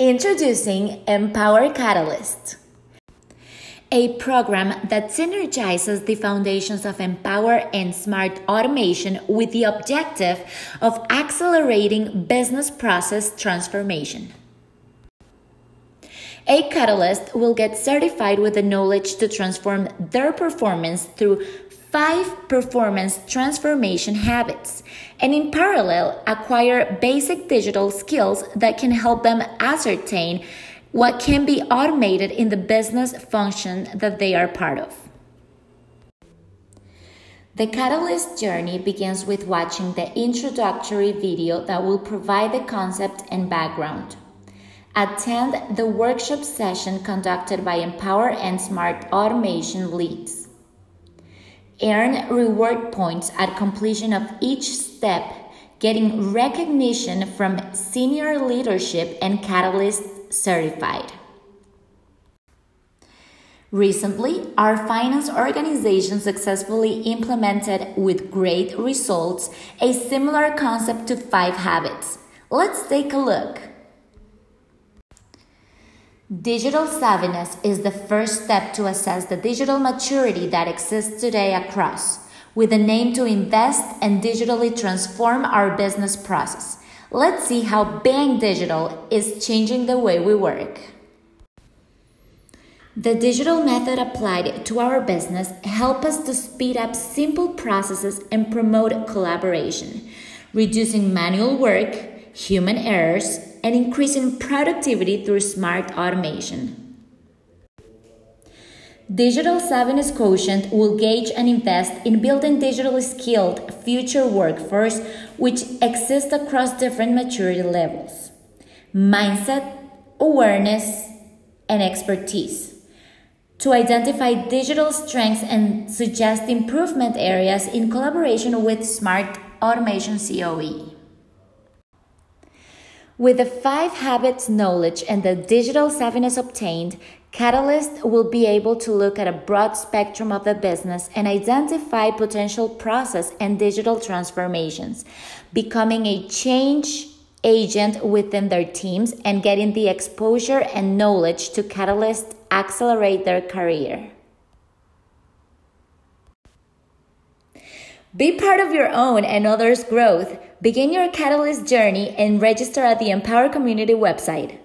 Introducing Empower Catalyst, a program that synergizes the foundations of Empower and Smart Automation with the objective of accelerating business process transformation. A catalyst will get certified with the knowledge to transform their performance through five performance transformation habits, and in parallel, acquire basic digital skills that can help them ascertain what can be automated in the business function that they are part of. The Catalyst journey begins with watching the introductory video that will provide the concept and background. Attend the workshop session conducted by Empower and Smart Automation leads. Earn reward points at completion of each step, getting recognition from senior leadership and Catalyst certified. Recently, our finance organization successfully implemented with great results a similar concept to five habits. Let's take a look. Digital savviness is the first step to assess the digital maturity that exists today across, with an aim to invest and digitally transform our business process. Let's see how being digital is changing the way we work. The digital method applied to our business help us to speed up simple processes and promote collaboration, reducing manual work, human errors, and increasing productivity through smart automation. Digital Savviness Quotient will gauge and invest in building digitally skilled future workforce which exists across different maturity levels. Mindset, awareness, and expertise. To identify digital strengths and suggest improvement areas in collaboration with Smart Automation COE. With the five habits knowledge and the digital savviness obtained, Catalyst will be able to look at a broad spectrum of the business and identify potential process and digital transformations, becoming a change agent within their teams and getting the exposure and knowledge to Catalyst accelerate their career. Be part of your own and others' growth. Begin your Catalyst journey and register at the Empower Community website.